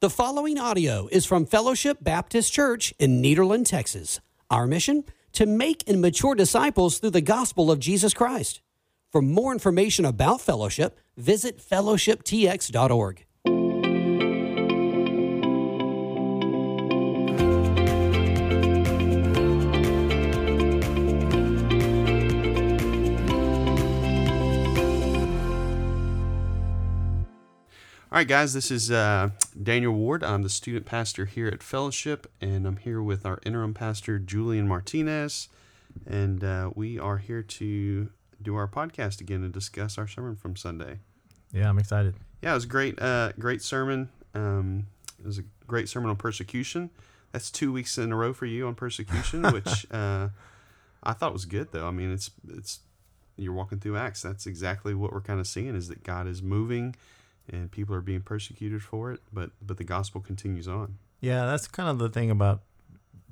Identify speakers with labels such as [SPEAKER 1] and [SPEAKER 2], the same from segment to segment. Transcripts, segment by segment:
[SPEAKER 1] The following audio is from Fellowship Baptist Church in Nederland, Texas. Our mission? To make and mature disciples through the gospel of Jesus Christ. For more information about Fellowship, visit fellowshiptx.org.
[SPEAKER 2] All right, guys, this is uh, Daniel Ward. I'm the student pastor here at Fellowship, and I'm here with our interim pastor, Julian Martinez. And uh, we are here to do our podcast again and discuss our sermon from Sunday.
[SPEAKER 3] Yeah, I'm excited.
[SPEAKER 2] Yeah, it was a great, uh, great sermon. Um, it was a great sermon on persecution. That's two weeks in a row for you on persecution, which uh, I thought was good, though. I mean, it's it's you're walking through Acts. That's exactly what we're kind of seeing is that God is moving and people are being persecuted for it, but but the gospel continues on.
[SPEAKER 3] Yeah, that's kind of the thing about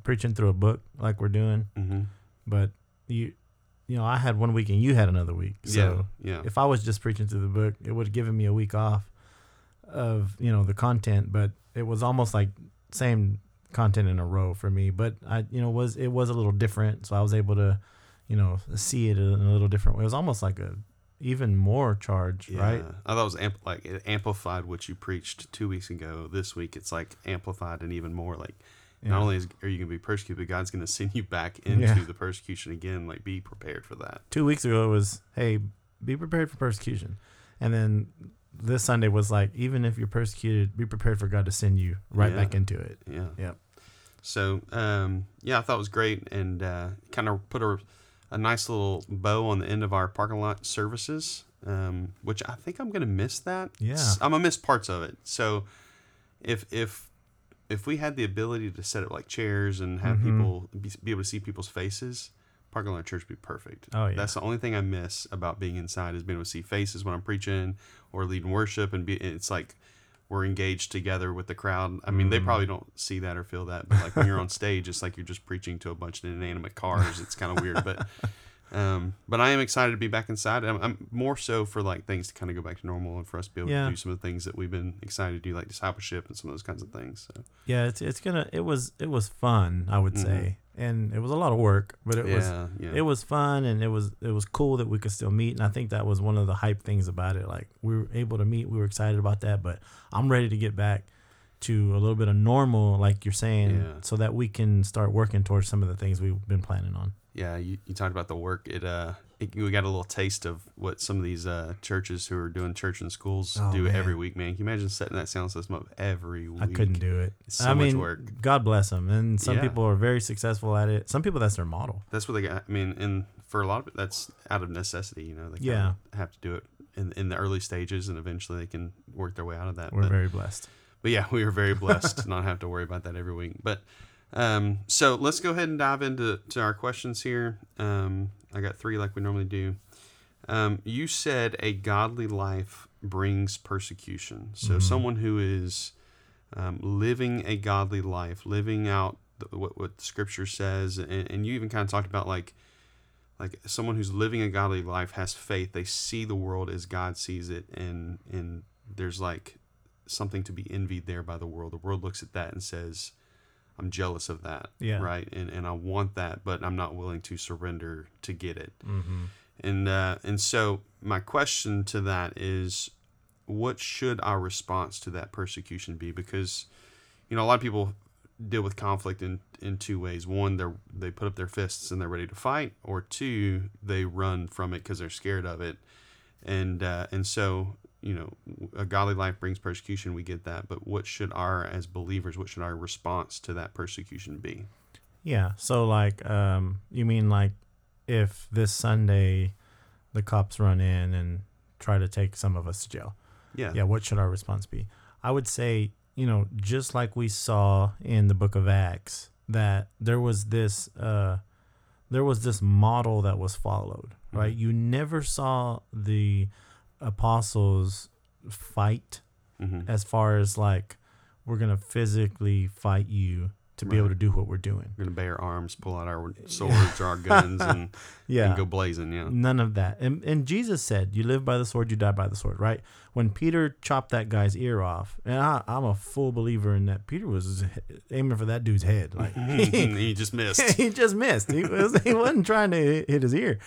[SPEAKER 3] preaching through a book like we're doing.
[SPEAKER 2] Mm-hmm.
[SPEAKER 3] But you, you know, I had one week and you had another week. So
[SPEAKER 2] yeah, yeah,
[SPEAKER 3] if I was just preaching through the book, it would have given me a week off of you know the content. But it was almost like same content in a row for me. But I, you know, was it was a little different, so I was able to, you know, see it in a little different way. It was almost like a even more charge,
[SPEAKER 2] yeah.
[SPEAKER 3] right?
[SPEAKER 2] I thought it was amp- like it amplified what you preached two weeks ago. This week, it's like amplified and even more. Like
[SPEAKER 3] Yeah.
[SPEAKER 2] not only is, are you going to be persecuted, but God's going to send you back into
[SPEAKER 3] Yeah.
[SPEAKER 2] the persecution again. Like be prepared for that.
[SPEAKER 3] two weeks ago it was hey be prepared for persecution and then this sunday was like even if you're persecuted be prepared for god to send you right back into it
[SPEAKER 2] Yeah.
[SPEAKER 3] Yep.
[SPEAKER 2] So um, yeah, I thought it was great and uh, kind of put a, a nice little bow on the end of our parking lot services, um, which I think I'm gonna miss that.
[SPEAKER 3] Yeah.
[SPEAKER 2] I'm gonna miss parts of it. So if if if we had the ability to set up like chairs and have
[SPEAKER 3] Mhm.
[SPEAKER 2] people be, be able to see people's faces, parking lot church would be perfect.
[SPEAKER 3] Oh, yeah.
[SPEAKER 2] That's the only thing I miss about being inside is being able to see faces when I'm preaching or leading worship and be. It's like we're engaged together with the crowd. I mean, they
[SPEAKER 3] Mm.
[SPEAKER 2] probably don't see that or feel that, but like when you're on stage, it's like you're just preaching to a bunch of inanimate cars. It's kind of weird, but um, but I am excited to be back inside. I'm, I'm more so for like things to kind of go back to normal and for us to be able
[SPEAKER 3] Yeah.
[SPEAKER 2] to do some of the things that we've been excited to do, like discipleship and some of those kinds of things. So
[SPEAKER 3] yeah it's, it's gonna it was it was fun i would say and it was a lot of work but it was
[SPEAKER 2] yeah, yeah,
[SPEAKER 3] it was fun and it was it was cool that we could still meet and i think that was one of the hype things about it like we were able to meet we were excited about that but i'm ready to get back to a little bit of normal like you're saying
[SPEAKER 2] Yeah.
[SPEAKER 3] so that we can start working towards some of the things we've been planning on
[SPEAKER 2] yeah. You, you talked about the work. It uh, it, we got a little taste of what some of these uh churches who are doing church in schools
[SPEAKER 3] Oh,
[SPEAKER 2] do
[SPEAKER 3] man.
[SPEAKER 2] every week. Man, can you imagine setting that sound system up every week?
[SPEAKER 3] i couldn't do it
[SPEAKER 2] It's so
[SPEAKER 3] i
[SPEAKER 2] much
[SPEAKER 3] mean
[SPEAKER 2] work.
[SPEAKER 3] god bless them and some
[SPEAKER 2] Yeah.
[SPEAKER 3] people are very successful at it some people that's their model
[SPEAKER 2] That's what they got. I mean, and for a lot of it, that's out of necessity. You know, they
[SPEAKER 3] Yeah.
[SPEAKER 2] have to do it in in the early stages, and eventually they can work their way out of that.
[SPEAKER 3] we're
[SPEAKER 2] but,
[SPEAKER 3] very blessed
[SPEAKER 2] but yeah, we are very blessed to not have to worry about that every week. But um, so let's go ahead and dive into to our questions here. Um, I got three like we normally do. Um, you said a godly life brings persecution. So
[SPEAKER 3] Mhm.
[SPEAKER 2] someone who is um, living a godly life, living out the, what what the Scripture says, and, and you even kind of talked about like like someone who's living a godly life has faith. They see the world as God sees it, and and there's like something to be envied there by the world. The world looks at that and says, "I'm jealous of that."
[SPEAKER 3] Yeah.
[SPEAKER 2] Right. And and I want that, but I'm not willing to surrender to get it.
[SPEAKER 3] mm-hmm.
[SPEAKER 2] And uh, and so my question to that is, what should our response to that persecution be? Because, you know, a lot of people deal with conflict in in two ways. One, they they put up their fists and they're ready to fight, or two, they run from it because they're scared of it. And uh, and so you know, a godly life brings persecution. We get that, but what should our as believers, what should our response to that persecution be?
[SPEAKER 3] Yeah. So like, um, you mean like if this Sunday the cops run in and try to take some of us to jail?
[SPEAKER 2] Yeah.
[SPEAKER 3] Yeah. What should our response be? I would say, you know, just like we saw in the book of Acts, that there was this, uh, there was this model that was followed, right? You never saw the apostles fight
[SPEAKER 2] hmm
[SPEAKER 3] as far as like we're gonna physically fight you to be able to do what we're doing.
[SPEAKER 2] We're gonna bear arms, pull out our swords or our guns, and,
[SPEAKER 3] Yeah.
[SPEAKER 2] and go blazing. Yeah.
[SPEAKER 3] None of that. And, and Jesus said, You live by the sword, you die by the sword, right? When Peter chopped that guy's ear off, and I, I'm a full believer in that, Peter was aiming for that dude's head. Like,
[SPEAKER 2] he just missed.
[SPEAKER 3] he just missed. He, was, he wasn't trying to hit his ear.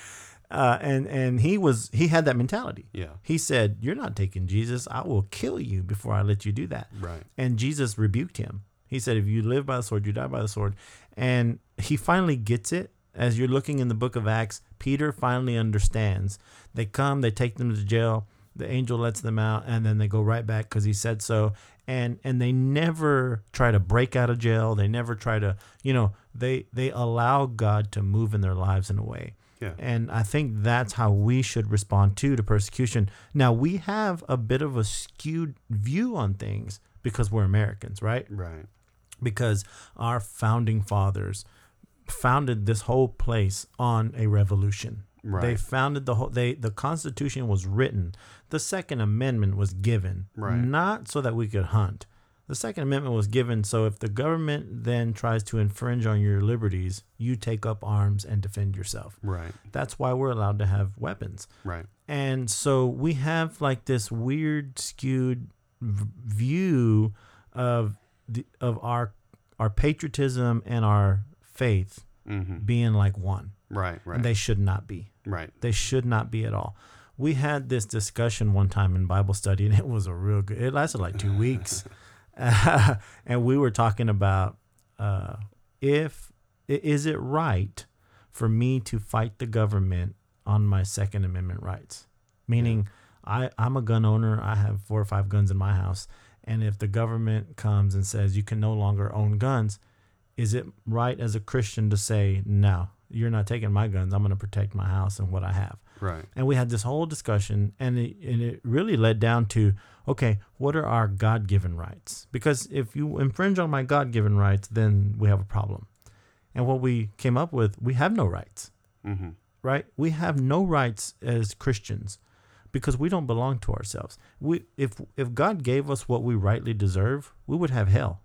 [SPEAKER 3] Uh, and and he was he had that mentality.
[SPEAKER 2] Yeah.
[SPEAKER 3] He said, "You're not taking Jesus. I will kill you before I let you do that."
[SPEAKER 2] Right.
[SPEAKER 3] And Jesus rebuked him. He said, If you live by the sword, you die by the sword. And he finally gets it. As you're looking in the book of Acts, Peter finally understands. They come, they take them to jail. The angel lets them out, and then they go right back because he said so. And and they never try to break out of jail. They never try to, you know, they they allow God to move in their lives in a way.
[SPEAKER 2] Yeah.
[SPEAKER 3] And I think that's how we should respond to to persecution. Now we have a bit of a skewed view on things because we're Americans, right?
[SPEAKER 2] Right.
[SPEAKER 3] Because our founding fathers founded this whole place on a revolution.
[SPEAKER 2] Right.
[SPEAKER 3] They founded the whole they the Constitution was written. The Second Amendment was given
[SPEAKER 2] Right.
[SPEAKER 3] not so that we could hunt. The Second Amendment was given so if the government then tries to infringe on your liberties, you take up arms and defend yourself.
[SPEAKER 2] Right.
[SPEAKER 3] That's why we're allowed to have weapons.
[SPEAKER 2] Right.
[SPEAKER 3] And so we have like this weird skewed v- view of the of our our patriotism and our faith
[SPEAKER 2] Mm-hmm.
[SPEAKER 3] being like one.
[SPEAKER 2] Right. Right.
[SPEAKER 3] And they should not be.
[SPEAKER 2] right.
[SPEAKER 3] They should not be at all. We had this discussion one time in Bible study, and it was a real good. It lasted like two weeks, and we were talking about uh, if is it right for me to fight the government on my Second Amendment rights, meaning I I'm a gun owner. I have four or five guns in my house, and if the government comes and says you can no longer own guns, is it right as a Christian to say no? You're not taking my guns. I'm going to protect my house and what I have.
[SPEAKER 2] Right.
[SPEAKER 3] And we had this whole discussion, and it, and it really led down to okay, what are our God given rights? Because if you infringe on my God given rights, then we have a problem. And what we came up with, we have no rights,
[SPEAKER 2] Mm-hmm.
[SPEAKER 3] right? We have no rights as Christians because we don't belong to ourselves. We, if, if God gave us what we rightly deserve, we would have hell.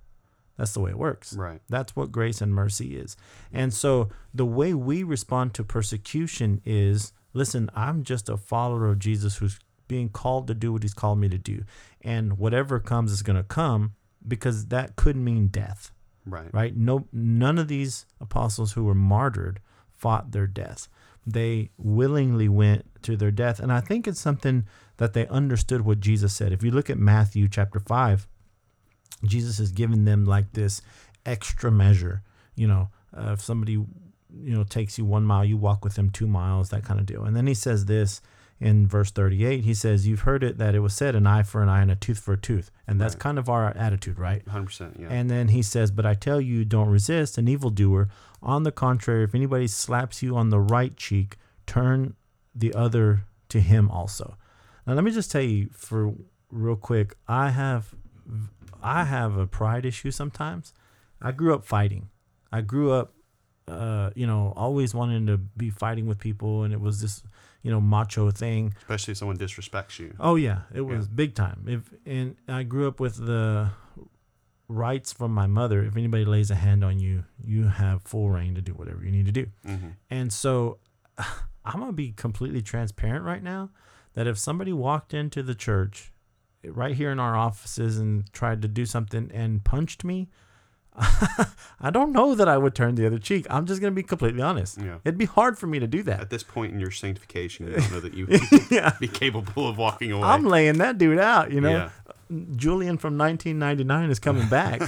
[SPEAKER 3] That's the way it works.
[SPEAKER 2] Right.
[SPEAKER 3] That's what grace and mercy is. And so the way we respond to persecution is listen, I'm just a follower of Jesus who's being called to do what he's called me to do. And whatever comes is going to come because that could mean death,
[SPEAKER 2] Right.
[SPEAKER 3] right? No none of these apostles who were martyred fought their death. They willingly went to their death. And I think it's something that they understood what Jesus said. If you look at Matthew chapter 5, Jesus has given them like this extra measure. You know, uh, if somebody, you know, takes you one mile, you walk with them two miles, that kind of deal. And then he says this in verse 38. He says, You've heard it that it was said, an eye for an eye and a tooth for a tooth. And that's
[SPEAKER 2] Right.
[SPEAKER 3] kind of our attitude, right?
[SPEAKER 2] 100%. Yeah.
[SPEAKER 3] And then he says, But I tell you, don't resist an evildoer. On the contrary, if anybody slaps you on the right cheek, turn the other to him also. Now, let me just tell you for real quick, I have I have a pride issue sometimes. I grew up fighting. I grew up uh, you know, always wanting to be fighting with people and it was this, you know, macho thing.
[SPEAKER 2] Especially if someone disrespects you.
[SPEAKER 3] Oh yeah, it was big time. If and I grew up with the rights from my mother. If anybody lays a hand on you, you have full reign to do whatever you need to do.
[SPEAKER 2] Mm-hmm.
[SPEAKER 3] And so I'm gonna be completely transparent right now that if somebody walked into the church right here in our offices and tried to do something and punched me, I don't know that I would turn the other cheek. I'm just gonna be completely honest.
[SPEAKER 2] Yeah.
[SPEAKER 3] It'd be hard for me to do that.
[SPEAKER 2] At this point in your sanctification, you don't know that you
[SPEAKER 3] yeah.
[SPEAKER 2] be capable of walking away.
[SPEAKER 3] I'm laying that dude out, you know.
[SPEAKER 2] Yeah.
[SPEAKER 3] Julian from 1999 is coming back,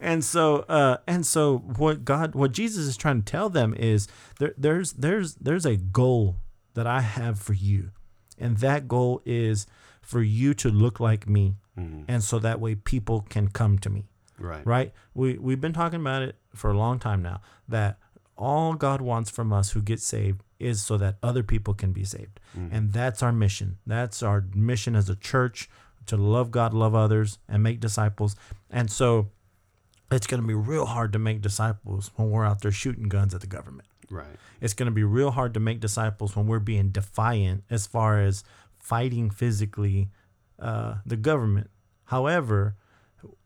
[SPEAKER 3] and so uh, and so what God, what Jesus is trying to tell them is there, there's there's there's a goal that I have for you, and that goal is for you to look like me,
[SPEAKER 2] Mhm.
[SPEAKER 3] and so that way people can come to me
[SPEAKER 2] Right.
[SPEAKER 3] right? We we've been talking about it for a long time now that all God wants from us who get saved is so that other people can be saved. And that's our mission. That's our mission as a church to love God, love others and make disciples. And so it's going to be real hard to make disciples when we're out there shooting guns at the government.
[SPEAKER 2] Right.
[SPEAKER 3] It's going to be real hard to make disciples when we're being defiant as far as fighting physically uh, the government. However,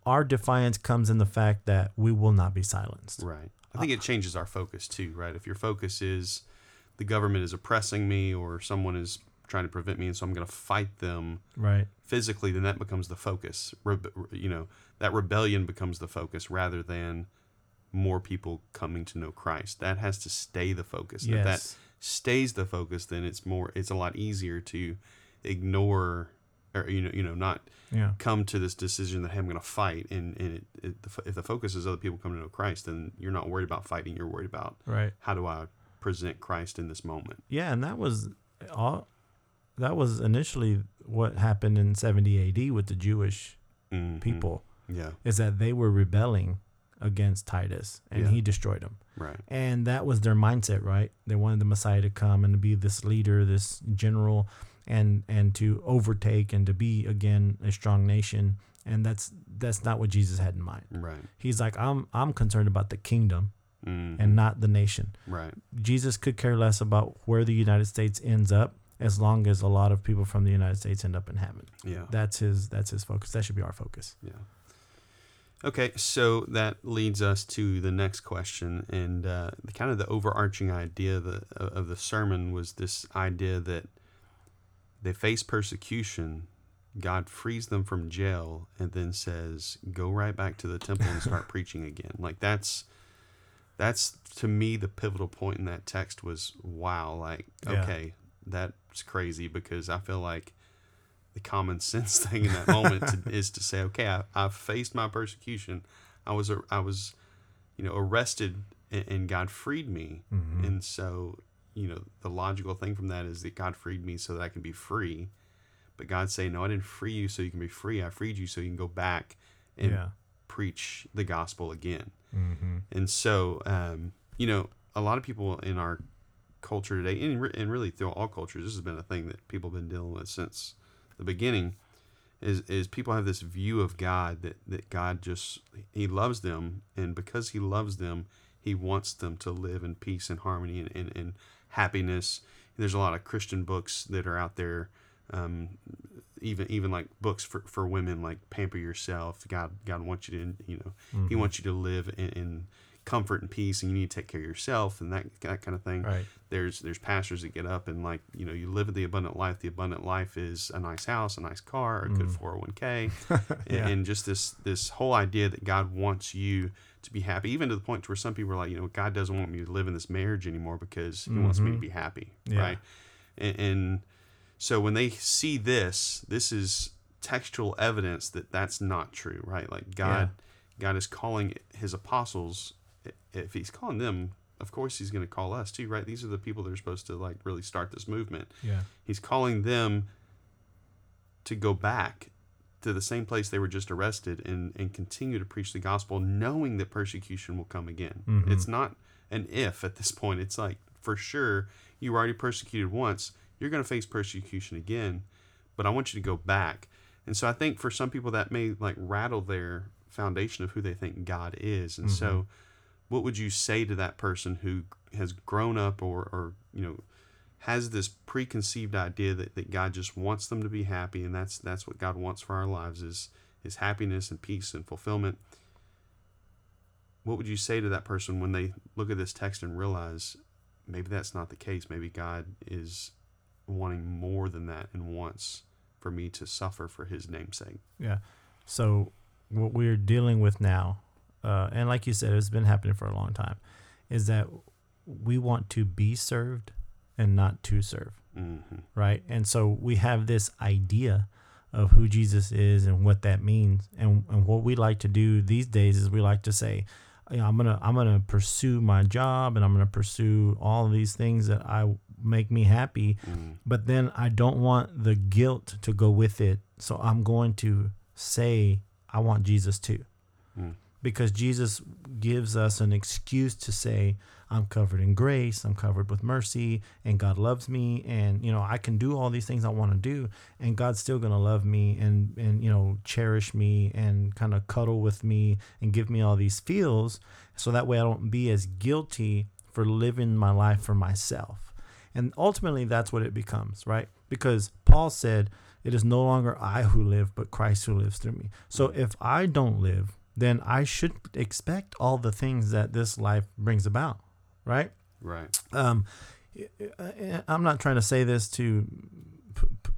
[SPEAKER 3] Our defiance comes in the fact that we will not be silenced.
[SPEAKER 2] Right. I think it changes our focus too, right? If your focus is the government is oppressing me or someone is trying to prevent me and so I'm going to fight them
[SPEAKER 3] Right.
[SPEAKER 2] physically, then that becomes the focus. Rebe- you know, that rebellion becomes the focus rather than more people coming to know Christ. That has to stay the focus. And If that stays the focus, then it's more it's a lot easier to ignore or you know, you know, not
[SPEAKER 3] Yeah.
[SPEAKER 2] come to this decision that hey, I'm going to fight, and and it, it, the, if the focus is other people coming to know Christ, then you're not worried about fighting. You're worried about
[SPEAKER 3] Right.
[SPEAKER 2] how do I present Christ in this moment.
[SPEAKER 3] Yeah, and that was all. That was initially what happened in 70 AD with the Jewish
[SPEAKER 2] Mhm.
[SPEAKER 3] people.
[SPEAKER 2] Yeah,
[SPEAKER 3] Is that they were rebelling against Titus, and
[SPEAKER 2] Yeah.
[SPEAKER 3] he destroyed them.
[SPEAKER 2] right.
[SPEAKER 3] And that was their mindset, right? They wanted the Messiah to come and to be this leader, this general, and and to overtake and to be again a strong nation. And that's that's not what Jesus had in mind.
[SPEAKER 2] Right.
[SPEAKER 3] He's like, I'm I'm concerned about the kingdom
[SPEAKER 2] Mhm.
[SPEAKER 3] and not the nation.
[SPEAKER 2] right.
[SPEAKER 3] Jesus could care less about where the United States ends up as long as a lot of people from the United States end up in heaven.
[SPEAKER 2] Yeah.
[SPEAKER 3] That's his that's his focus. That should be our focus.
[SPEAKER 2] Yeah. Okay, so that leads us to the next question, and uh, the kind of the overarching idea of the, of the sermon was this idea that they face persecution, God frees them from jail, and then says, "Go right back to the temple and start preaching again." Like that's that's to me the pivotal point in that text was wow, like
[SPEAKER 3] Yeah.
[SPEAKER 2] okay, that's crazy because I feel like the common sense thing in that moment to, is to say, okay, I, I've faced my persecution. I was I was, you know, arrested and, and God freed me,
[SPEAKER 3] Mm-hmm.
[SPEAKER 2] and so you know the logical thing from that is that God freed me so that I can be free. But God's saying, no, I didn't free you so you can be free. I freed you so you can go back and
[SPEAKER 3] Yeah.
[SPEAKER 2] preach the gospel again.
[SPEAKER 3] Mm-hmm.
[SPEAKER 2] And so, um, you know, a lot of people in our culture today, and, re- and really through all cultures, this has been a thing that people have been dealing with since the beginning. Is, is people have this view of God that, that God just He loves them, and because He loves them, He wants them to live in peace and harmony and, and, and happiness. There's a lot of Christian books that are out there, um, even even like books for, for women, like Pamper Yourself. God God wants you to you know He wants you to live in, in comfort and peace, and you need to take care of yourself and that that kind of thing.
[SPEAKER 3] Right.
[SPEAKER 2] There's there's pastors that get up and like you know you live in the abundant life. The abundant life is a nice house, a nice car, a good mm. 401k,
[SPEAKER 3] Yeah.
[SPEAKER 2] and, and just this this whole idea that God wants you to be happy, even to the point where some people are like, you know, God doesn't want me to live in this marriage anymore because He wants me to mm-hmm. be happy,
[SPEAKER 3] Yeah.
[SPEAKER 2] right? And, and so when they see this, this is textual evidence that that's not true, right? Like God, God is calling His apostles. If He's calling them, of course He's going to call us too, right? These are the people that are supposed to like really start this movement.
[SPEAKER 3] Yeah.
[SPEAKER 2] He's calling them to go back to the same place they were just arrested and, and continue to preach the gospel, knowing that persecution will come again.
[SPEAKER 3] Mhm.
[SPEAKER 2] It's not an if at this point. It's like, for sure, you were already persecuted once. You're going to face persecution again, but I want you to go back. And so I think for some people that may like rattle their foundation of who they think God is. And so what would you say to that person who has grown up or, or you know, has this preconceived idea that, that God just wants them to be happy and that's that's what God wants for our lives is is happiness and peace and fulfillment. What would you say to that person when they look at this text and realize maybe that's not the case? Maybe God is wanting more than that and wants for me to suffer for his name's sake.
[SPEAKER 3] Yeah. So what we're dealing with now, uh, and like you said, it's been happening for a long time, is that we want to be served and not to serve,
[SPEAKER 2] hmm
[SPEAKER 3] right? And so we have this idea of who Jesus is and what that means, and and what we like to do these days is we like to say, you know, I'm gonna I'm gonna pursue my job and I'm gonna pursue all of these things that I make me happy,
[SPEAKER 2] mm
[SPEAKER 3] but then I don't want the guilt to go with it. So I'm going to say, I want Jesus too. Because Jesus gives us an excuse to say, I'm covered in grace, I'm covered with mercy, and God loves me. And, you know, I can do all these things I want to do, and God's still to love me and, and, you know, cherish me and kind of cuddle with me and give me all these feels. So that way I don't be as guilty for living my life for myself. And ultimately, that's what it becomes, right? Because Paul said, It is no longer I who live, but Christ who lives through me. So if I don't live, then I should expect all the things that this life brings about, right?
[SPEAKER 2] Right.
[SPEAKER 3] Um, I'm not trying to say this to,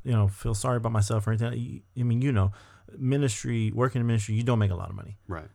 [SPEAKER 3] you know, feel sorry about myself or anything. I mean, you know, ministry, working in ministry, you don't make a lot of money.
[SPEAKER 2] Right.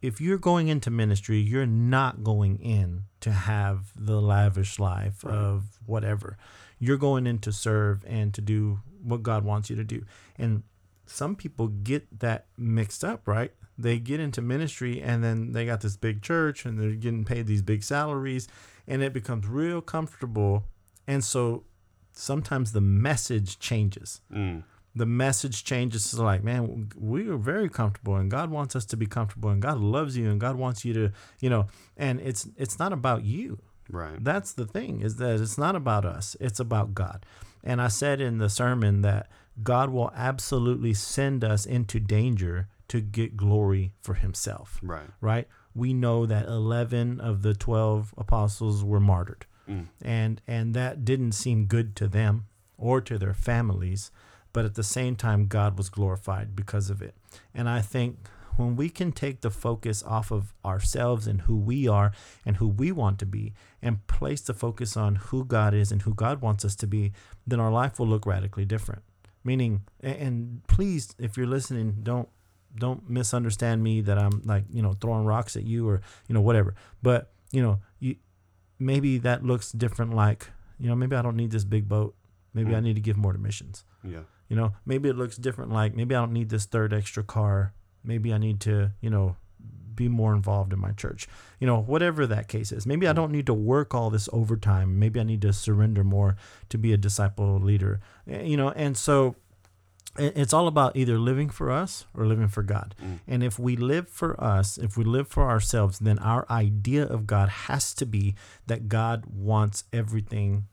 [SPEAKER 3] If you're going into ministry, you're not going in to have the lavish life
[SPEAKER 2] Right.
[SPEAKER 3] of whatever. You're going in to serve and to do what God wants you to do. And some people get that mixed up, right? They get into ministry and then they got this big church and they're getting paid these big salaries and it becomes real comfortable. And so sometimes the message changes
[SPEAKER 2] Mm.
[SPEAKER 3] the message changes to like, man, we are very comfortable and God wants us to be comfortable and God loves you and God wants you to, you know, and it's it's not about you.
[SPEAKER 2] Right.
[SPEAKER 3] That's the thing is that it's not about us. It's about God. And I said in the sermon that God will absolutely send us into danger to get glory for himself
[SPEAKER 2] Right.
[SPEAKER 3] right? We know that 11 of the 12 apostles were martyred.
[SPEAKER 2] Mm.
[SPEAKER 3] And and that didn't seem good to them or to their families, but at the same time God was glorified because of it. And I think when we can take the focus off of ourselves and who we are and who we want to be and place the focus on who God is and who God wants us to be, then our life will look radically different. Meaning and please if you're listening, don't don't misunderstand me that I'm like, you know, throwing rocks at you or, you know, whatever. But, you know, you maybe that looks different like, you know, maybe I don't need this big boat. Maybe I
[SPEAKER 2] Mm.
[SPEAKER 3] need to give more to missions.
[SPEAKER 2] Yeah.
[SPEAKER 3] You know, maybe it looks different like maybe I don't need this third extra car. Maybe I need to, you know, be more involved in my church. You know, whatever that case is. Maybe I don't need to work all this overtime. Maybe I need to surrender more to be a disciple leader. Eh, You know, and so i- it's all about either living for us or living for God.
[SPEAKER 2] Mm.
[SPEAKER 3] And if we live for us, if we live for ourselves, then our idea of God has to be that God wants everything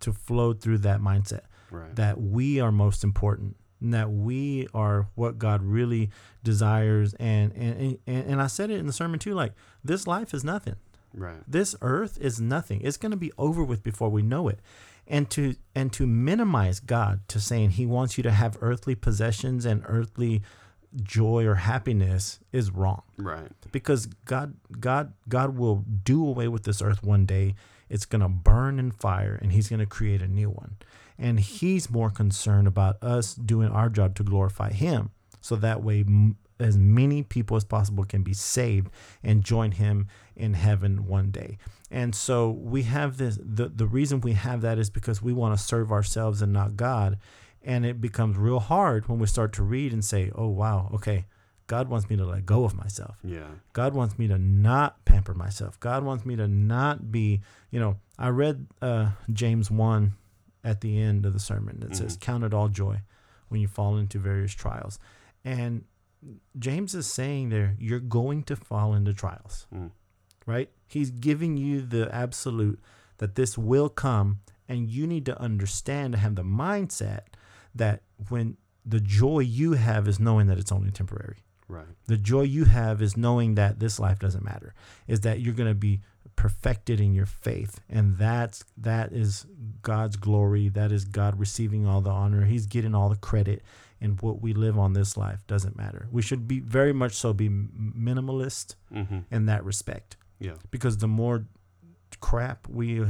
[SPEAKER 3] to flow through that mindset
[SPEAKER 2] Right.
[SPEAKER 3] that we are most important and that we are what God really desires and and, and and I said it in the sermon too like this life is nothing
[SPEAKER 2] right.
[SPEAKER 3] this earth is nothing it's going to be over with before we know it and to and to minimize God to saying he wants you to have earthly possessions and earthly joy or happiness is wrong
[SPEAKER 2] Right.
[SPEAKER 3] because God God God will do away with this earth one day. It's going to burn in fire and he's going to create a new one. And he's more concerned about us doing our job to glorify him so that way as many people as possible can be saved and join him in heaven one day. And so we have this the the reason we have that is because we want to serve ourselves and not God. And it becomes real hard when we start to read and say, "Oh wow, okay, God wants me to let go of myself.
[SPEAKER 2] Yeah.
[SPEAKER 3] God wants me to not pamper myself. God wants me to not be, you know, I read uh, James 1 at the end of the sermon that says, Count it all joy when you fall into various trials. And James is saying there, you're going to fall into trials,
[SPEAKER 2] Mm.
[SPEAKER 3] right? He's giving you the absolute that this will come, and you need to understand and have the mindset that when the joy you have is knowing that it's only temporary
[SPEAKER 2] Right.
[SPEAKER 3] the joy you have is knowing that this life doesn't matter is that you're going to be perfected in your faith and that's that is god's glory that is god receiving all the honor he's getting all the credit and what we live on this life doesn't matter we should be very much so be minimalist
[SPEAKER 2] Mm-hmm.
[SPEAKER 3] in that respect
[SPEAKER 2] Yeah.
[SPEAKER 3] because the more crap we uh,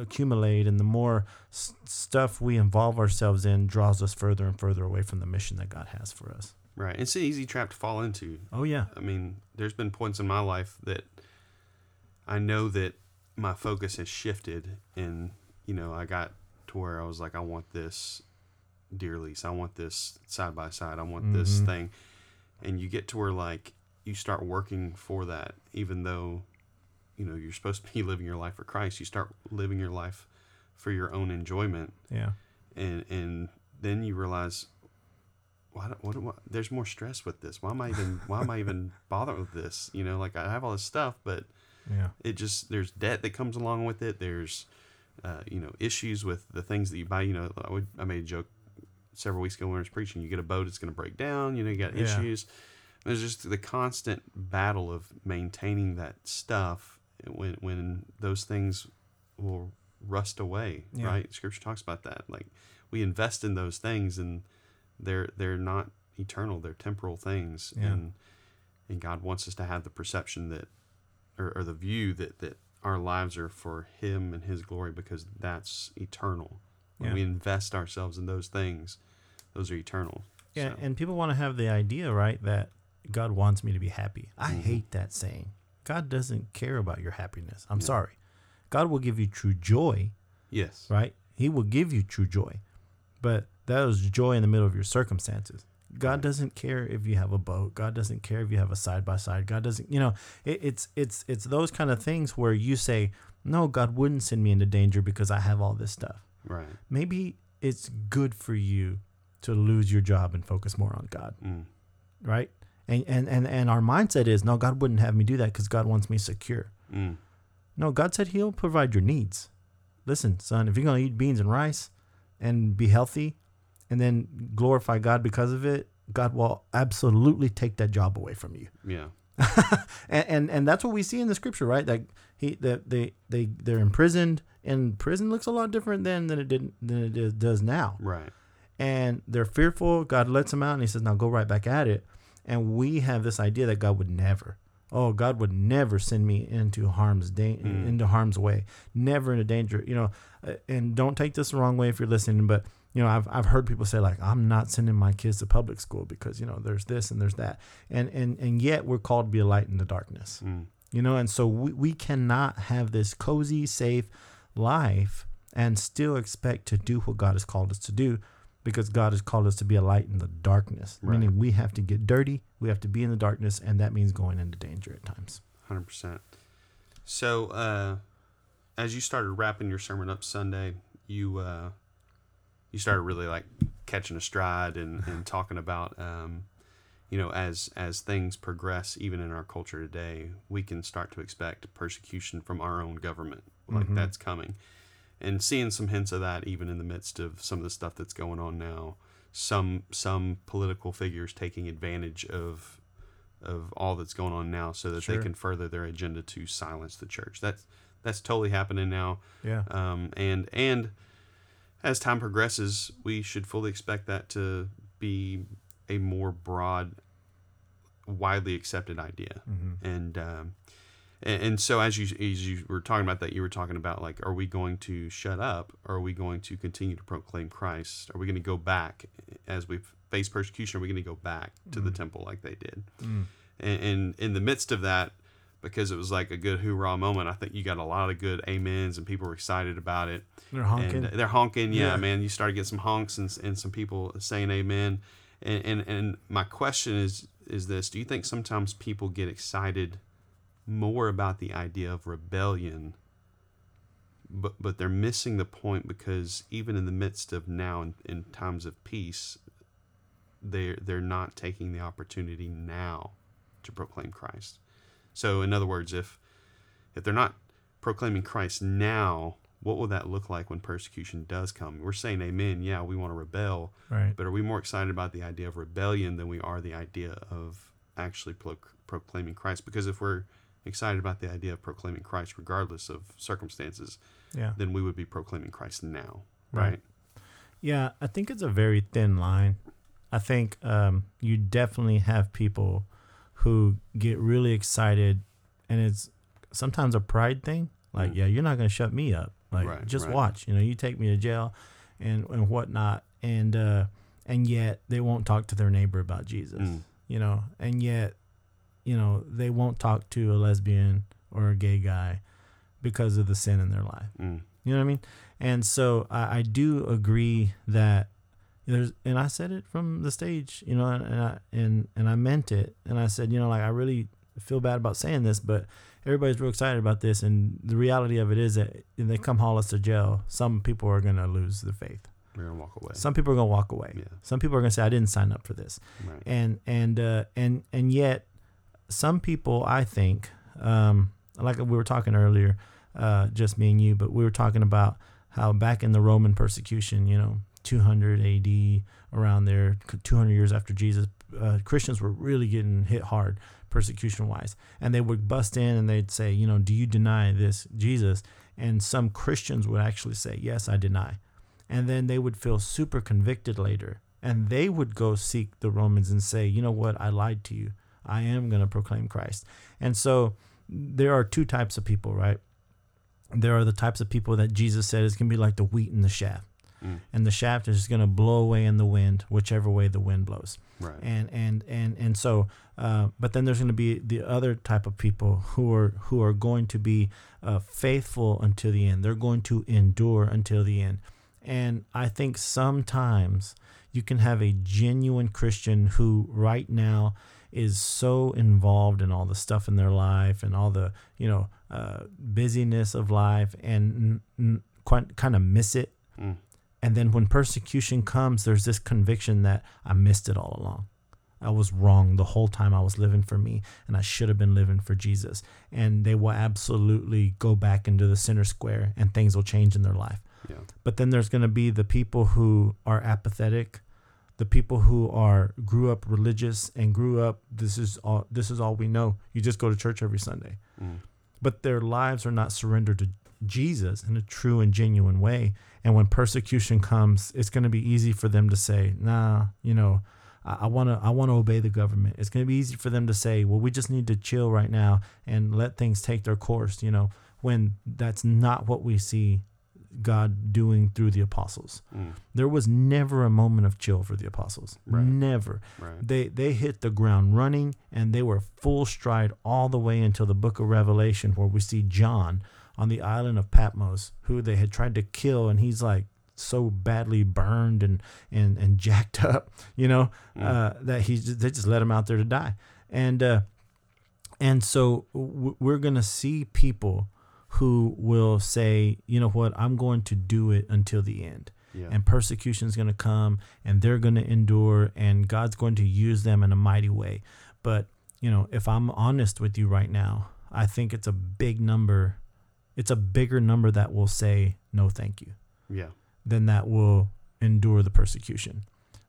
[SPEAKER 3] accumulate and the more s- stuff we involve ourselves in draws us further and further away from the mission that god has for us
[SPEAKER 2] Right. It's an easy trap to fall into.
[SPEAKER 3] oh yeah
[SPEAKER 2] I mean, there's been points in my life that I know that my focus has shifted, and you know, I got to where I was like, I want this deer lease, I want this side by side, I want this
[SPEAKER 3] Mhm.
[SPEAKER 2] thing, and you get to where like you start working for that, even though you know you're supposed to be living your life for Christ. You start living your life for your own enjoyment,
[SPEAKER 3] yeah.
[SPEAKER 2] And and then you realize why, what, what there's more stress with this. Why am i even why am i even bothering with this? You know like i have all this stuff but
[SPEAKER 3] yeah.
[SPEAKER 2] it just there's debt that comes along with it. There's uh, you know issues with the things that you buy. You know i, would, I made a joke several weeks ago when i was preaching you get a boat it's going to break down you know you got
[SPEAKER 3] Yeah.
[SPEAKER 2] issues there's just the constant battle of maintaining that stuff when when those things will rust away
[SPEAKER 3] Yeah.
[SPEAKER 2] right scripture talks about that like we invest in those things and they're they're not eternal they're temporal things
[SPEAKER 3] Yeah.
[SPEAKER 2] and and god wants us to have the perception that or, or the view that that our lives are for him and his glory because that's eternal when
[SPEAKER 3] Yeah.
[SPEAKER 2] we invest ourselves in those things those are eternal
[SPEAKER 3] Yeah,
[SPEAKER 2] So,
[SPEAKER 3] and people want to have the idea, right, that God wants me to be happy. I
[SPEAKER 2] Mhm.
[SPEAKER 3] hate that saying. God doesn't care about your happiness. I'm
[SPEAKER 2] No.
[SPEAKER 3] sorry. God will give you true joy,
[SPEAKER 2] yes
[SPEAKER 3] right? He will give you true joy. But that is joy in the middle of your circumstances. God
[SPEAKER 2] Right.
[SPEAKER 3] doesn't care if you have a boat. God doesn't care if you have a side by side. God doesn't, you know, it, it's it's it's those kind of things where you say, "No, God wouldn't send me into danger because I have all this stuff."
[SPEAKER 2] Right
[SPEAKER 3] Maybe it's good for you to lose your job and focus more on God
[SPEAKER 2] mm.
[SPEAKER 3] right? And and and and our mindset is no, God wouldn't have me do that because God wants me secure.
[SPEAKER 2] Mm.
[SPEAKER 3] No, God said He'll provide your needs. Listen, son, if you're gonna eat beans and rice and be healthy, and then glorify God because of it, God will absolutely take that job away from you.
[SPEAKER 2] yeah
[SPEAKER 3] and, and and that's what we see in the scripture, right? That he that they they they're imprisoned, and prison looks a lot different then than it did than it does now
[SPEAKER 2] right
[SPEAKER 3] and they're fearful. God lets them out, and He says, "Now go right back at it." And we have this idea that God would never, oh, God would never send me into harm's da-
[SPEAKER 2] Mm.
[SPEAKER 3] into harm's way, never into danger. You know, uh, and don't take this the wrong way if you're listening, but you know, I've I've heard people say like, "I'm not sending my kids to public school because you know there's this and there's that," and and and yet we're called to be a light in the darkness
[SPEAKER 2] mm.
[SPEAKER 3] You know and so we, we cannot have this cozy safe life and still expect to do what god has called us to do because god has called us to be a light in the darkness
[SPEAKER 2] Right.
[SPEAKER 3] meaning we have to get dirty we have to be in the darkness and that means going into danger at times
[SPEAKER 2] Hundred percent. So, uh, as you started wrapping your sermon up Sunday, you uh, you started really like catching a stride and, and talking about, um, you know, as as things progress, even in our culture today, we can start to expect persecution from our own government, like
[SPEAKER 3] Mhm.
[SPEAKER 2] that's coming, and seeing some hints of that even in the midst of some of the stuff that's going on now. Some some political figures taking advantage of of all that's going on now so that
[SPEAKER 3] Sure.
[SPEAKER 2] they can further their agenda to silence the church. That's that's totally happening now.
[SPEAKER 3] yeah
[SPEAKER 2] Um, and and as time progresses, we should fully expect that to be a more broad, widely accepted idea.
[SPEAKER 3] mm-hmm.
[SPEAKER 2] And um, and, and so as you as you were talking about that, you were talking about like, are we going to shut up, or are we going to continue to proclaim Christ? Are we going to go back as we face persecution? Are we going to go back to the
[SPEAKER 3] Mhm.
[SPEAKER 2] temple like they did?
[SPEAKER 3] mm.
[SPEAKER 2] and, and in the midst of that because it was like a good hoorah moment i think you got a lot of good amens and people were excited about it
[SPEAKER 3] they're honking
[SPEAKER 2] and they're honking yeah,
[SPEAKER 3] Yeah.
[SPEAKER 2] man you started getting some honks and, and some people saying amen and, and and my question is is this do you think sometimes people get excited more about the idea of rebellion but but they're missing the point because even in the midst of now in, in times of peace they're they're not taking the opportunity now to proclaim Christ. So in other words, if if they're not proclaiming Christ now, what will that look like when persecution does come? We're saying amen, yeah, we want to rebel,
[SPEAKER 3] right
[SPEAKER 2] but are we more excited about the idea of rebellion than we are the idea of actually pro- proclaiming Christ? Because if we're excited about the idea of proclaiming Christ regardless of circumstances,
[SPEAKER 3] yeah
[SPEAKER 2] then we would be proclaiming Christ now,
[SPEAKER 3] Right.
[SPEAKER 2] right?
[SPEAKER 3] Yeah, I think it's a very thin line. I think um, you definitely have people who get really excited, and it's sometimes a pride thing. Like,
[SPEAKER 2] Mm.
[SPEAKER 3] yeah, you're not going to shut me up. Like,
[SPEAKER 2] Right,
[SPEAKER 3] just
[SPEAKER 2] right.
[SPEAKER 3] watch. You know, you take me to jail, and and whatnot, and uh, and yet they won't talk to their neighbor about Jesus.
[SPEAKER 2] Mm.
[SPEAKER 3] You know, and yet, you know, they won't talk to a lesbian or a gay guy because of the sin in their life.
[SPEAKER 2] Mm.
[SPEAKER 3] You know what I mean? And so I, I do agree that there's, and I said it from the stage, you know, and, and I and and I meant it, and I said, you know, like I really feel bad about saying this, but everybody's real excited about this, and the reality of it is that if they come haul us to jail, some people are gonna lose their faith.
[SPEAKER 2] We're gonna walk away.
[SPEAKER 3] Some people are gonna walk away.
[SPEAKER 2] Yeah.
[SPEAKER 3] Some people are gonna say, I didn't sign up for this
[SPEAKER 2] Right.
[SPEAKER 3] and and uh, and and yet some people I think um, like we were talking earlier uh, just me and you but we were talking about how back in the Roman persecution you know 200 AD around there 200 years after Jesus uh, Christians were really getting hit hard persecution wise and they would bust in and they'd say you know do you deny this Jesus and some Christians would actually say yes I deny and then they would feel super convicted later and they would go seek the Romans and say, you know what, I lied to you. I am going to proclaim Christ. And so there are two types of people, right? There are the types of people that Jesus said is going to be like the wheat in the chaff.
[SPEAKER 2] Mm.
[SPEAKER 3] And the chaff is going to blow away in the wind, whichever way the wind blows
[SPEAKER 2] Right.
[SPEAKER 3] and and and and so uh, but then there's going to be the other type of people who are who are going to be uh, faithful until the end they're going to endure until the end and i think sometimes you can have a genuine christian who right now is so involved in all the stuff in their life and all the you know uh, busyness of life and n- n- kind of miss it
[SPEAKER 2] Mm.
[SPEAKER 3] And then when persecution comes, there's this conviction that I missed it all along. I was wrong the whole time I was living for me, and I should have been living for Jesus. And they will absolutely go back into the center square, and things will change in their life.
[SPEAKER 2] Yeah.
[SPEAKER 3] But then there's going to be the people who are apathetic, the people who are grew up religious and grew up. This is all. This is all we know. You just go to church every Sunday
[SPEAKER 2] Mm.
[SPEAKER 3] but their lives are not surrendered to Jesus in a true and genuine way. And when persecution comes, it's going to be easy for them to say, "Nah, you know, I want to I want to obey the government." It's going to be easy for them to say, "Well, we just need to chill right now and let things take their course," you know, when that's not what we see God doing through the apostles.
[SPEAKER 2] Mm.
[SPEAKER 3] There was never a moment of chill for the apostles.
[SPEAKER 2] Right.
[SPEAKER 3] Never
[SPEAKER 2] Right.
[SPEAKER 3] they they hit the ground running and they were full stride all the way until the book of revelation where we see john on the island of patmos who they had tried to kill and he's like so badly burned and and and jacked up you know uh, that he they just let him out there to die and uh and so w- we're gonna see people who will say you know what i'm going to do it until the end
[SPEAKER 2] Yeah.
[SPEAKER 3] and persecution is going to come and they're going to endure and God's going to use them in a mighty way. But, you know, if I'm honest with you right now, I think it's a big number. It's a bigger number that will say no thank you
[SPEAKER 2] yeah.
[SPEAKER 3] than that will endure the persecution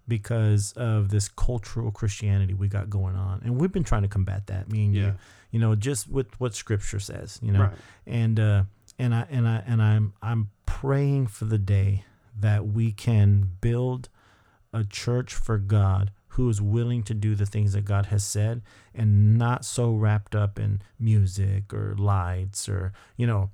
[SPEAKER 3] because of this cultural Christianity we got going on. And we've been trying to combat that, me and
[SPEAKER 2] Yeah.
[SPEAKER 3] you, you know, just with what scripture says, you know
[SPEAKER 2] Right.
[SPEAKER 3] and uh, and I and I and I'm I'm praying for the day that we can build a church for God who is willing to do the things that God has said and not so wrapped up in music or lights or you know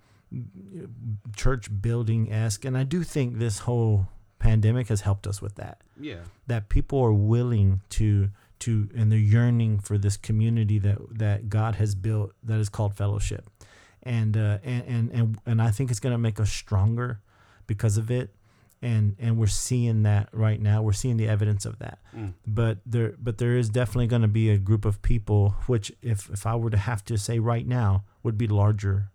[SPEAKER 3] church building esque. And I do think this whole pandemic has helped us with that
[SPEAKER 2] Yeah.
[SPEAKER 3] that people are willing to to and they're yearning for this community that that God has built that is called fellowship, and uh, and and and and I think it's going to make us stronger because of it, and and we're seeing that right now. We're seeing the evidence of that,
[SPEAKER 2] Mm.
[SPEAKER 3] but there but there is definitely going to be a group of people which if if I were to have to say right now would be larger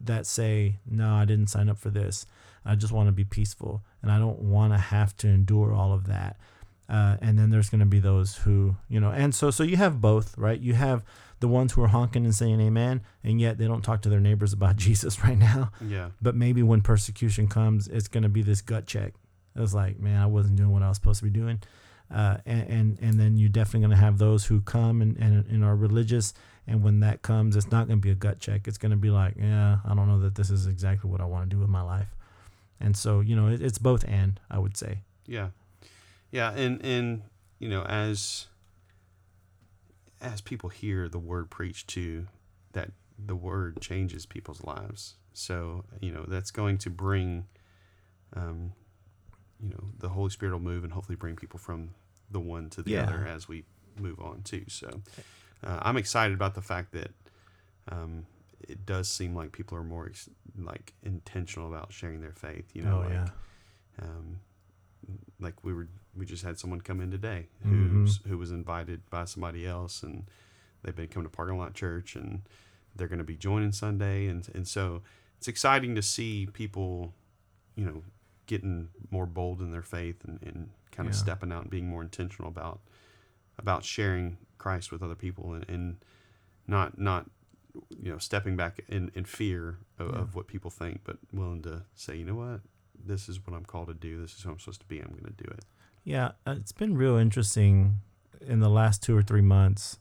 [SPEAKER 3] that say no I didn't sign up for this I just want to be peaceful and I don't want to have to endure all of that uh, and then there's going to be those who you know and so so you have both right you have the ones who are honking and saying amen and yet they don't talk to their neighbors about Jesus right now
[SPEAKER 2] Yeah.
[SPEAKER 3] but maybe when persecution comes, it's going to be this gut check. It was like, man, I wasn't doing what I was supposed to be doing. Uh, and, and and then you're definitely going to have those who come and, and, and are religious. And when that comes, it's not going to be a gut check. It's going to be like, yeah, I don't know that this is exactly what I want to do with my life. And so, you know, it, it's both and, I would say.
[SPEAKER 2] Yeah, yeah, and and you know as as people hear the word preached to, that the word changes people's lives. So you know that's going to bring, um, you know, the Holy Spirit will move and hopefully bring people from the one to the
[SPEAKER 3] Yeah.
[SPEAKER 2] other as we move on too. So uh, I'm excited about the fact that. Um, it does seem like people are more ex- like intentional about sharing their faith. You know,
[SPEAKER 3] oh,
[SPEAKER 2] like,
[SPEAKER 3] yeah.
[SPEAKER 2] um, like we were we just had someone come in today who's mm-hmm. who was invited by somebody else and they've been coming to parking lot church and they're going to be joining sunday and and so it's exciting to see people you know getting more bold in their faith and, and kind of
[SPEAKER 3] Yeah.
[SPEAKER 2] stepping out and being more intentional about about sharing christ with other people and, and not not you know stepping back in, in fear of,
[SPEAKER 3] Yeah.
[SPEAKER 2] of what people think but willing to say you know what this is what i'm called to do this is who i'm supposed to be i'm going to do it
[SPEAKER 3] Yeah, uh, it's been real interesting in the last two or three months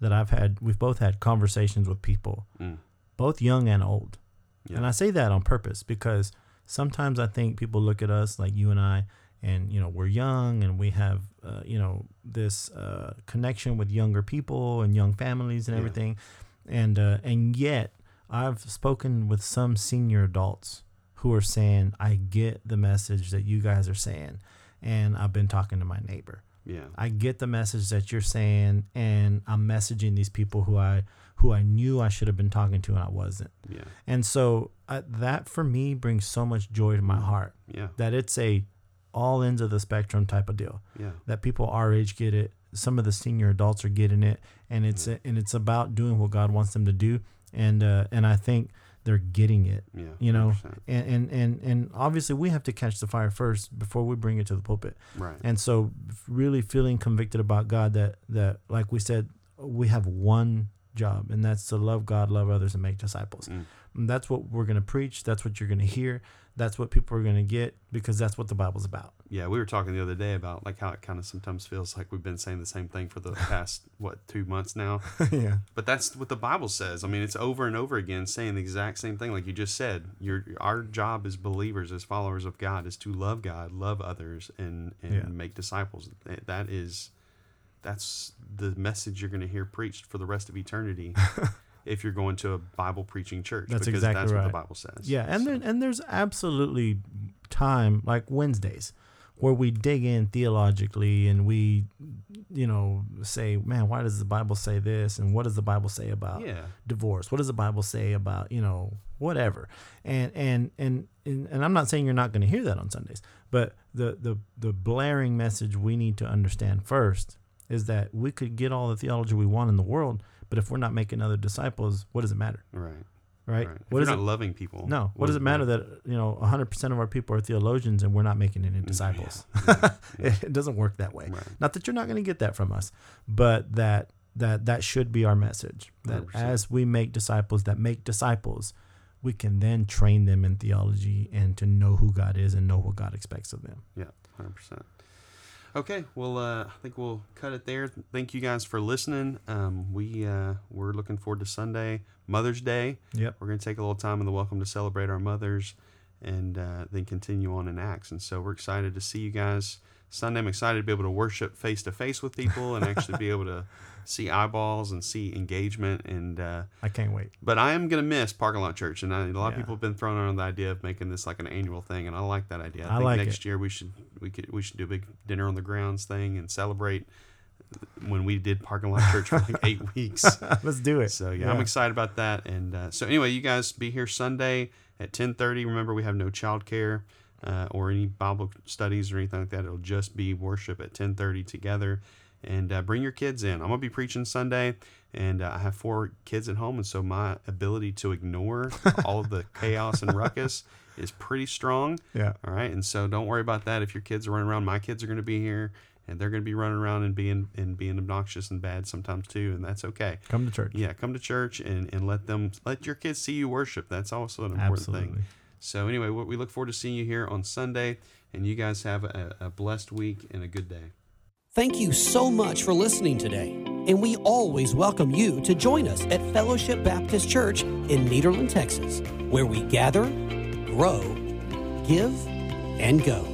[SPEAKER 3] that I've had. We've both had conversations with people,
[SPEAKER 2] Mm.
[SPEAKER 3] both young and old.
[SPEAKER 2] Yeah.
[SPEAKER 3] And I say that on purpose because sometimes I think people look at us like you and I, and you know we're young and we have uh, you know this uh, connection with younger people and young families and
[SPEAKER 2] Yeah.
[SPEAKER 3] everything and uh, and yet I've spoken with some senior adults who are saying I get the message that you guys are saying and I've been talking to my neighbor
[SPEAKER 2] Yeah.
[SPEAKER 3] I get the message that you're saying and I'm messaging these people who I who I knew I should have been talking to and I wasn't
[SPEAKER 2] Yeah.
[SPEAKER 3] and so uh, that for me brings so much joy to my heart
[SPEAKER 2] Yeah.
[SPEAKER 3] that it's a all ends of the spectrum type of deal.
[SPEAKER 2] Yeah.
[SPEAKER 3] That people our age get it. Some of the senior adults are getting it, and it's and it's about doing what God wants them to do. And uh, and I think they're getting it.
[SPEAKER 2] Yeah.
[SPEAKER 3] You know,
[SPEAKER 2] 100%.
[SPEAKER 3] and, and and and obviously we have to catch the fire first before we bring it to the pulpit.
[SPEAKER 2] Right.
[SPEAKER 3] And so really feeling convicted about God that that like we said we have one job and that's to love God, love others and make disciples.
[SPEAKER 2] Mm.
[SPEAKER 3] And that's what we're going to preach, that's what you're going to hear, that's what people are going to get because that's what the Bible's about.
[SPEAKER 2] Yeah, we were talking the other day about like how it kind of sometimes feels like we've been saying the same thing for the past what two months now.
[SPEAKER 3] yeah.
[SPEAKER 2] But that's what the Bible says. I mean, it's over and over again saying the exact same thing, like you just said. Your our job as believers, as followers of God, is to love God, love others, and and
[SPEAKER 3] Yeah.
[SPEAKER 2] make disciples. That- That is, that's the message you're going to hear preached for the rest of eternity. if you're going to a Bible preaching church,
[SPEAKER 3] That's
[SPEAKER 2] because
[SPEAKER 3] exactly
[SPEAKER 2] that's what the. Bible says.
[SPEAKER 3] Yeah, and
[SPEAKER 2] So-
[SPEAKER 3] then and there's absolutely time like Wednesdays where we dig in theologically and we you know say, man, why does the Bible say this and what does the Bible say about
[SPEAKER 2] yeah,
[SPEAKER 3] divorce? What does the Bible say about, you know, whatever? And and and and, and I'm not saying you're not going to hear that on Sundays, but the the the blaring message we need to understand first is that we could get all the theology we want in the world, but if we're not making other disciples, what does it matter?
[SPEAKER 2] right,
[SPEAKER 3] Right?
[SPEAKER 2] right. If
[SPEAKER 3] What
[SPEAKER 2] you're
[SPEAKER 3] does
[SPEAKER 2] not
[SPEAKER 3] it
[SPEAKER 2] loving people,
[SPEAKER 3] no. What does it matter that you know 100% of our people are theologians and we're not making any disciples? it, it doesn't work that way.
[SPEAKER 2] Right.
[SPEAKER 3] Not that you're not going to get that from us, but that that that should be our message. That
[SPEAKER 2] 100%.
[SPEAKER 3] as we make disciples that make disciples, we can then train them in theology and to know who God is and know what God expects of them.
[SPEAKER 2] Yeah, hundred percent. Okay, well, uh, I think we'll cut it there. Thank you guys for listening. Um, we uh, we're looking forward to Sunday, Mother's Day.
[SPEAKER 3] Yep.
[SPEAKER 2] We're going to take a little time in the welcome to celebrate our mothers, and uh, then continue on in Acts. And so we're excited to see you guys Sunday. I'm excited to be able to worship face to face with people and actually be able to see eyeballs and see engagement and. Uh,
[SPEAKER 3] I can't wait.
[SPEAKER 2] but I am gonna miss parking lot church, and I, a lot of people have been throwing around the idea of making this like an annual thing, and I like that idea. I,
[SPEAKER 3] I
[SPEAKER 2] think
[SPEAKER 3] like
[SPEAKER 2] next
[SPEAKER 3] it.
[SPEAKER 2] year we should we could we should do a big dinner on the grounds thing and celebrate when we did parking lot church for like eight weeks.
[SPEAKER 3] Let's do it.
[SPEAKER 2] So yeah, I'm excited about that. And uh, so anyway, you guys be here Sunday at 10:30. Remember, we have no childcare uh, or any Bible studies or anything like that. It'll just be worship at 10:30 together. And uh, bring your kids in. I'm gonna be preaching Sunday, and uh, I have four kids at home, and so my ability to ignore all of the chaos and ruckus is pretty strong.
[SPEAKER 3] Yeah.
[SPEAKER 2] All right, and so don't worry about that. If your kids are running around, my kids are going to be here, and they're going to be running around and being and being obnoxious and bad sometimes too, and that's okay.
[SPEAKER 3] Come to church.
[SPEAKER 2] Yeah, come to church and, and let them let your kids see you worship. That's also an important
[SPEAKER 3] Absolutely.
[SPEAKER 2] thing. So anyway, we look forward to seeing you here on Sunday, and you guys have a, a blessed week and a good day.
[SPEAKER 1] Thank you so much for listening today. And we always welcome you to join us at Fellowship Baptist Church in Nederland, Texas, where we gather, grow, give, and go.